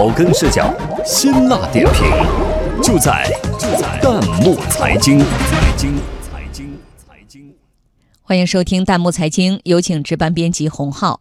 草根视角，辛辣点评，就在就在弹幕财经。财经财经财经，欢迎收听弹幕财经，有请值班编辑洪浩。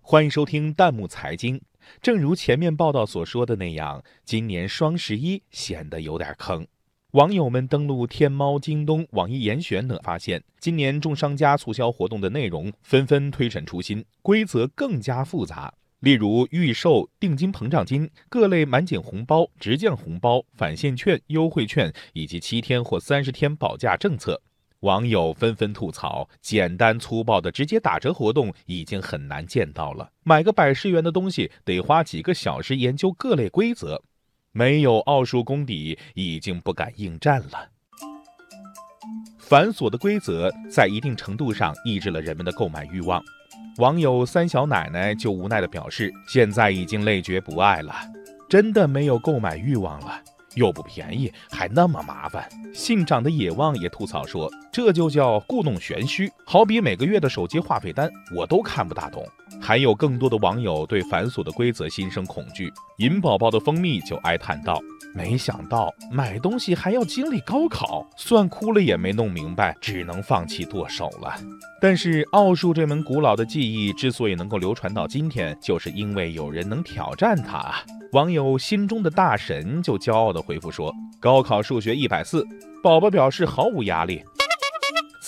欢迎收听弹幕财经。正如前面报道所说的那样，今年双十一显得有点坑。网友们登录天猫、京东、网易严选等，发现今年众商家促销活动的内容纷纷推陈出新，规则更加复杂。例如预售定金、膨胀金、各类满减红包、直降红包、返现券、优惠券以及七天或三十天保价政策，网友纷纷吐槽：简单粗暴的直接打折活动已经很难见到了，买个百十元的东西得花几个小时研究各类规则，没有奥数功底已经不敢应战了。繁琐的规则在一定程度上抑制了人们的购买欲望。网友三小奶奶就无奈地表示：“现在已经累觉不爱了，真的没有购买欲望了，又不便宜，还那么麻烦。”姓长的野望也吐槽说：“这就叫故弄玄虚，好比每个月的手机话费单，我都看不大懂。”还有更多的网友对繁琐的规则心生恐惧。银宝宝的蜂蜜就哀叹道。没想到买东西还要经历高考，算哭了也没弄明白，只能放弃剁手了。但是奥数这门古老的技艺之所以能够流传到今天，就是因为有人能挑战它。网友心中的大神就骄傲地回复说：“高考数学一百四，宝宝表示毫无压力。”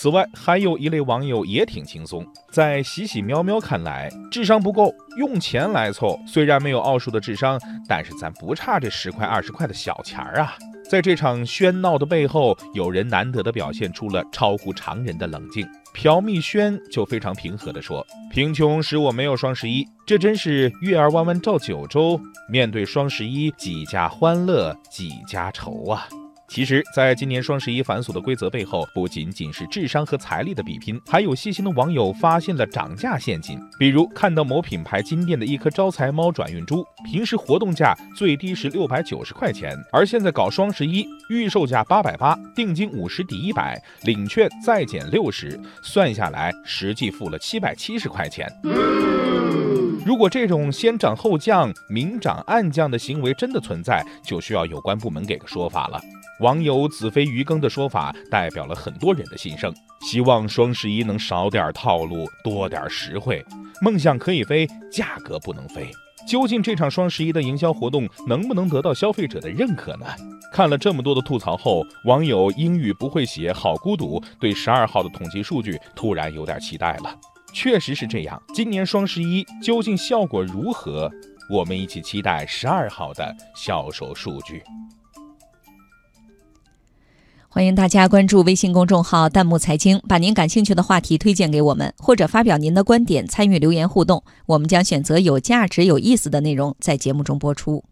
此外，还有一类网友也挺轻松，在喜喜喵喵看来，智商不够，用钱来凑。虽然没有奥数的智商，但是咱不差这十块二十块的小钱儿啊！在这场喧闹的背后，有人难得的表现出了超乎常人的冷静。朴蜜轩就非常平和地说：“贫穷使我没有双十一，这真是月儿弯弯照九州。面对双十一，几家欢乐几家愁啊！”其实，在今年双十一繁琐的规则背后，不仅仅是智商和财力的比拼，还有细心的网友发现了涨价陷阱。比如，看到某品牌金店的一颗招财猫转运珠，平时活动价最低是六百九十块钱，而现在搞双十一，预售价八百八，定金五十抵一百，领券再减六十，算下来实际付了七百七十块钱。如果这种先涨后降、明涨暗降的行为真的存在，就需要有关部门给个说法了。网友子非鱼羹的说法代表了很多人的心声，希望双十一能少点套路，多点实惠。梦想可以飞，价格不能飞。究竟这场双十一的营销活动能不能得到消费者的认可呢？看了这么多的吐槽后，网友英语不会写，好孤独，对十二号的统计数据突然有点期待了。确实是这样，今年双十一究竟效果如何？我们一起期待十二号的销售数据。欢迎大家关注微信公众号“弹幕财经”，把您感兴趣的话题推荐给我们，或者发表您的观点，参与留言互动，我们将选择有价值、有意思的内容在节目中播出。